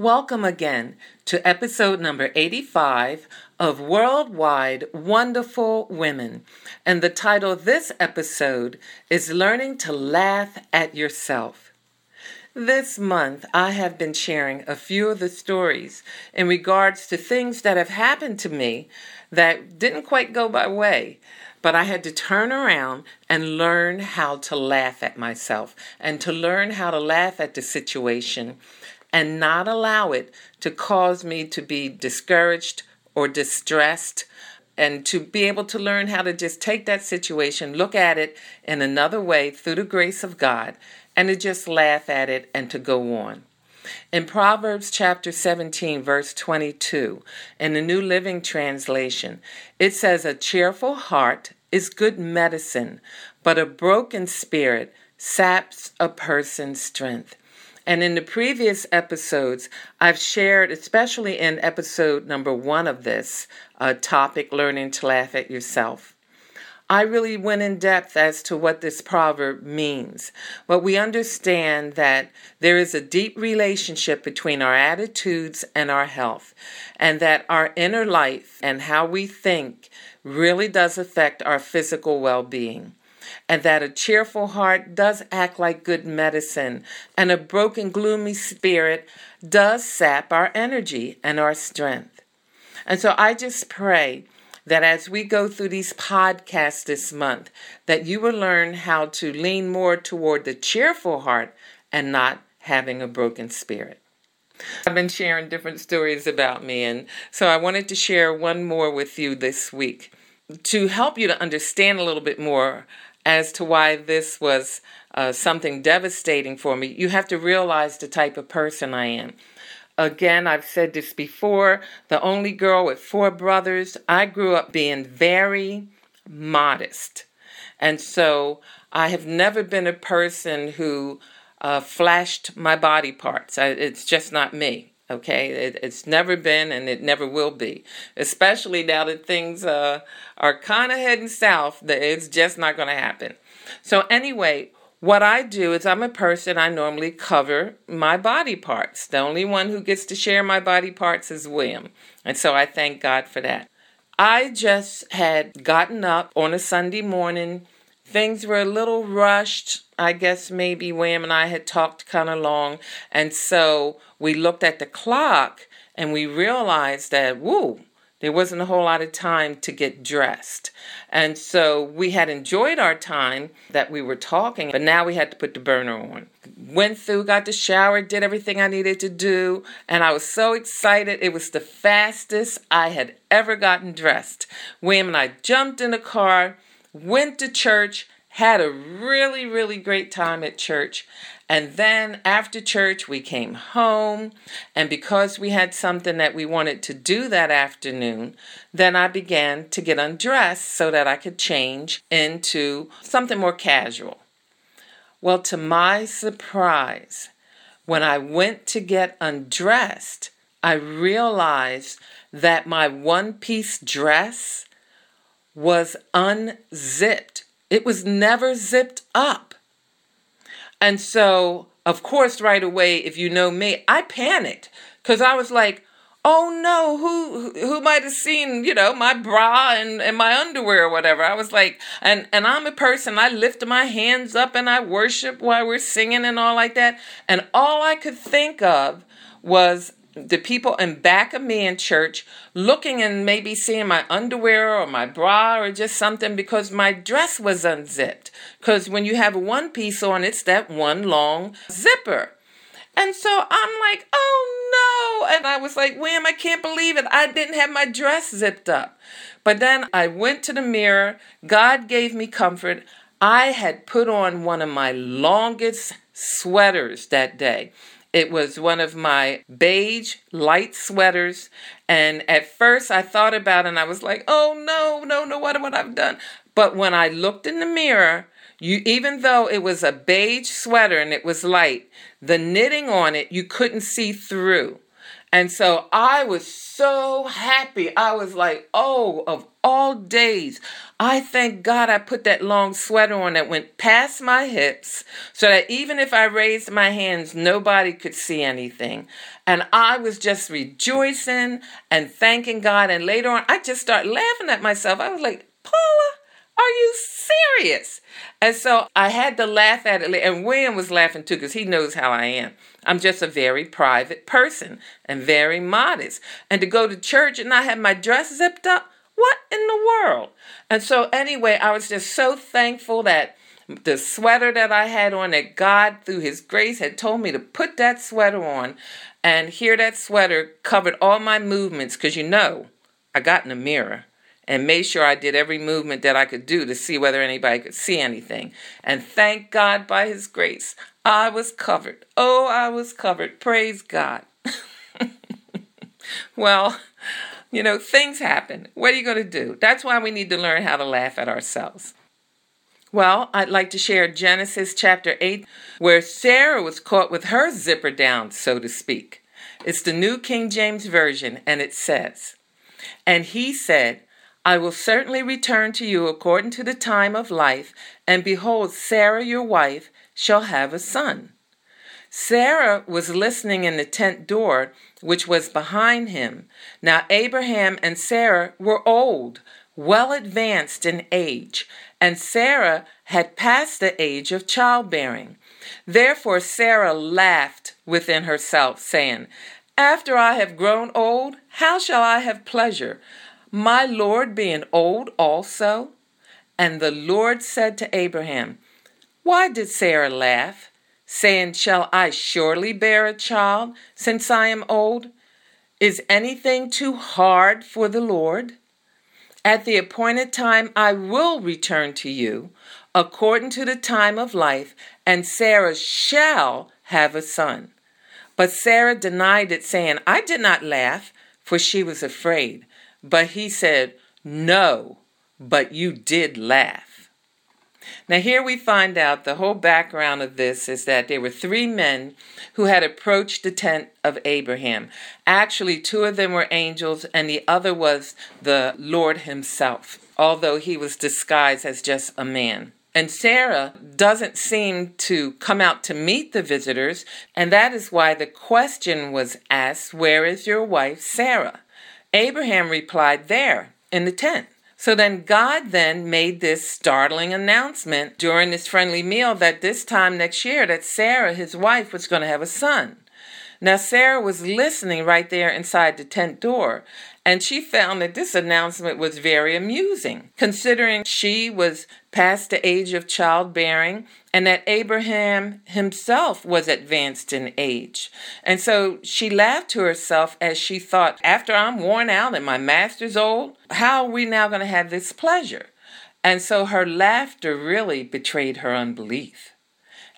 Welcome again to episode number 85 of Worldwide Wonderful Women. And the title of this episode is Learning to Laugh at Yourself. This month, I have been sharing a few of the stories in regards to things that have happened to me that didn't quite go my way. But I had to turn around and learn how to laugh at myself and to learn how to laugh at the situation and not allow it to cause me to be discouraged or distressed and to be able to learn how to just take that situation, look at it in another way through the grace of God, and to just laugh at it and to go on. In Proverbs chapter 17, verse 22, in the New Living Translation, it says, A cheerful heart is good medicine, but a broken spirit saps a person's strength. And in the previous episodes, I've shared, especially in episode number one of this uh, topic, Learning to Laugh at Yourself. I really went in depth as to what this proverb means. But we understand that there is a deep relationship between our attitudes and our health, and that our inner life and how we think really does affect our physical well being and that a cheerful heart does act like good medicine, and a broken, gloomy spirit does sap our energy and our strength. And so I just pray that as we go through these podcasts this month, that you will learn how to lean more toward the cheerful heart and not having a broken spirit. I've been sharing different stories about me, and so I wanted to share one more with you this week to help you to understand a little bit more as to why this was uh, something devastating for me, you have to realize the type of person I am. Again, I've said this before the only girl with four brothers, I grew up being very modest. And so I have never been a person who uh, flashed my body parts. I, it's just not me. Okay, it, it's never been and it never will be. Especially now that things uh, are kind of heading south, that it's just not going to happen. So anyway, what I do is I'm a person I normally cover my body parts. The only one who gets to share my body parts is William, and so I thank God for that. I just had gotten up on a Sunday morning. Things were a little rushed. I guess maybe William and I had talked kind of long, and so we looked at the clock and we realized that, woo, there wasn't a whole lot of time to get dressed. And so we had enjoyed our time that we were talking, but now we had to put the burner on. Went through, got the shower, did everything I needed to do, and I was so excited. It was the fastest I had ever gotten dressed. William and I jumped in the car, went to church, had a really, really great time at church. And then after church, we came home. And because we had something that we wanted to do that afternoon, then I began to get undressed so that I could change into something more casual. Well, to my surprise, when I went to get undressed, I realized that my one piece dress was unzipped. It was never zipped up. And so, of course, right away, if you know me, I panicked because I was like, oh no, who who might have seen, you know, my bra and, and my underwear or whatever. I was like, and and I'm a person, I lift my hands up and I worship while we're singing and all like that. And all I could think of was the people in back of me in church looking and maybe seeing my underwear or my bra or just something because my dress was unzipped. Because when you have one piece on, it's that one long zipper. And so I'm like, oh no. And I was like, Wham, I can't believe it. I didn't have my dress zipped up. But then I went to the mirror. God gave me comfort. I had put on one of my longest sweaters that day. It was one of my beige light sweaters. And at first I thought about it and I was like, oh no, no, no, what what I've done. But when I looked in the mirror, you even though it was a beige sweater and it was light, the knitting on it you couldn't see through. And so I was so happy. I was like, oh, of all days, I thank God I put that long sweater on that went past my hips so that even if I raised my hands, nobody could see anything. And I was just rejoicing and thanking God. And later on, I just started laughing at myself. I was like, Paula, are you serious? And so I had to laugh at it. And William was laughing too because he knows how I am. I'm just a very private person and very modest. And to go to church and not have my dress zipped up, what in the world? And so, anyway, I was just so thankful that the sweater that I had on, that God, through His grace, had told me to put that sweater on. And here, that sweater covered all my movements because you know, I got in the mirror and made sure I did every movement that I could do to see whether anybody could see anything. And thank God by His grace, I was covered. Oh, I was covered. Praise God. well, you know, things happen. What are you going to do? That's why we need to learn how to laugh at ourselves. Well, I'd like to share Genesis chapter 8, where Sarah was caught with her zipper down, so to speak. It's the New King James Version, and it says, And he said, I will certainly return to you according to the time of life, and behold, Sarah your wife shall have a son. Sarah was listening in the tent door, which was behind him. Now Abraham and Sarah were old, well advanced in age, and Sarah had passed the age of childbearing. Therefore Sarah laughed within herself, saying, After I have grown old, how shall I have pleasure? My Lord being old also? And the Lord said to Abraham, Why did Sarah laugh, saying, Shall I surely bear a child, since I am old? Is anything too hard for the Lord? At the appointed time I will return to you, according to the time of life, and Sarah shall have a son. But Sarah denied it, saying, I did not laugh, for she was afraid. But he said, No, but you did laugh. Now, here we find out the whole background of this is that there were three men who had approached the tent of Abraham. Actually, two of them were angels, and the other was the Lord Himself, although he was disguised as just a man. And Sarah doesn't seem to come out to meet the visitors, and that is why the question was asked Where is your wife, Sarah? Abraham replied, There, in the tent. So then God then made this startling announcement during this friendly meal that this time next year that Sarah, his wife, was going to have a son. Now Sarah was listening right there inside the tent door, and she found that this announcement was very amusing, considering she was past the age of childbearing and that Abraham himself was advanced in age. And so she laughed to herself as she thought, after I'm worn out and my master's old, how are we now going to have this pleasure? And so her laughter really betrayed her unbelief.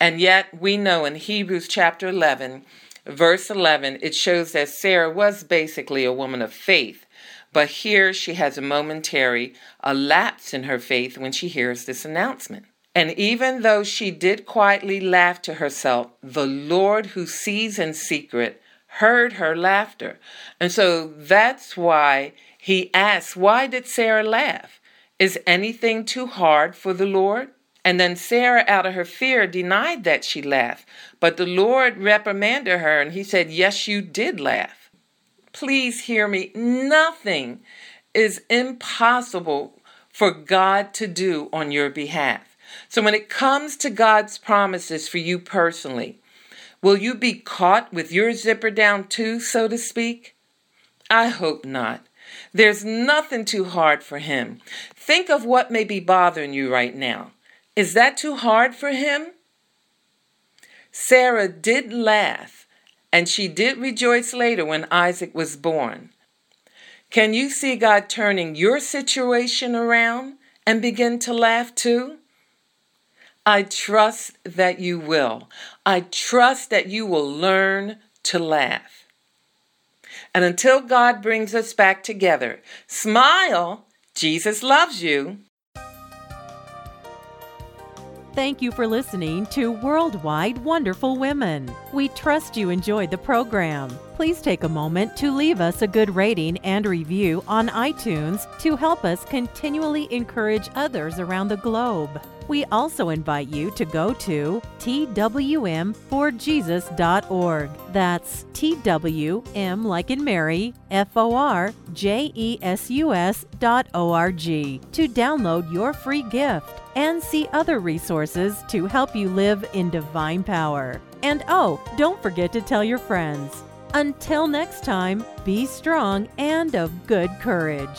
And yet we know in Hebrews chapter 11, verse 11, it shows that Sarah was basically a woman of faith. But here she has a momentary a lapse in her faith when she hears this announcement. And even though she did quietly laugh to herself, the Lord who sees in secret heard her laughter. And so that's why he asks, Why did Sarah laugh? Is anything too hard for the Lord? And then Sarah, out of her fear, denied that she laughed. But the Lord reprimanded her and he said, Yes, you did laugh. Please hear me. Nothing is impossible for God to do on your behalf. So when it comes to God's promises for you personally, Will you be caught with your zipper down too, so to speak? I hope not. There's nothing too hard for him. Think of what may be bothering you right now. Is that too hard for him? Sarah did laugh, and she did rejoice later when Isaac was born. Can you see God turning your situation around and begin to laugh too? I trust that you will. I trust that you will learn to laugh. And until God brings us back together, smile. Jesus loves you. Thank you for listening to Worldwide Wonderful Women. We trust you enjoyed the program. Please take a moment to leave us a good rating and review on iTunes to help us continually encourage others around the globe. We also invite you to go to twmforjesus.org. That's TWM like in Mary, F O R J E S U S dot O R G to download your free gift and see other resources to help you live in divine power. And oh, don't forget to tell your friends. Until next time, be strong and of good courage.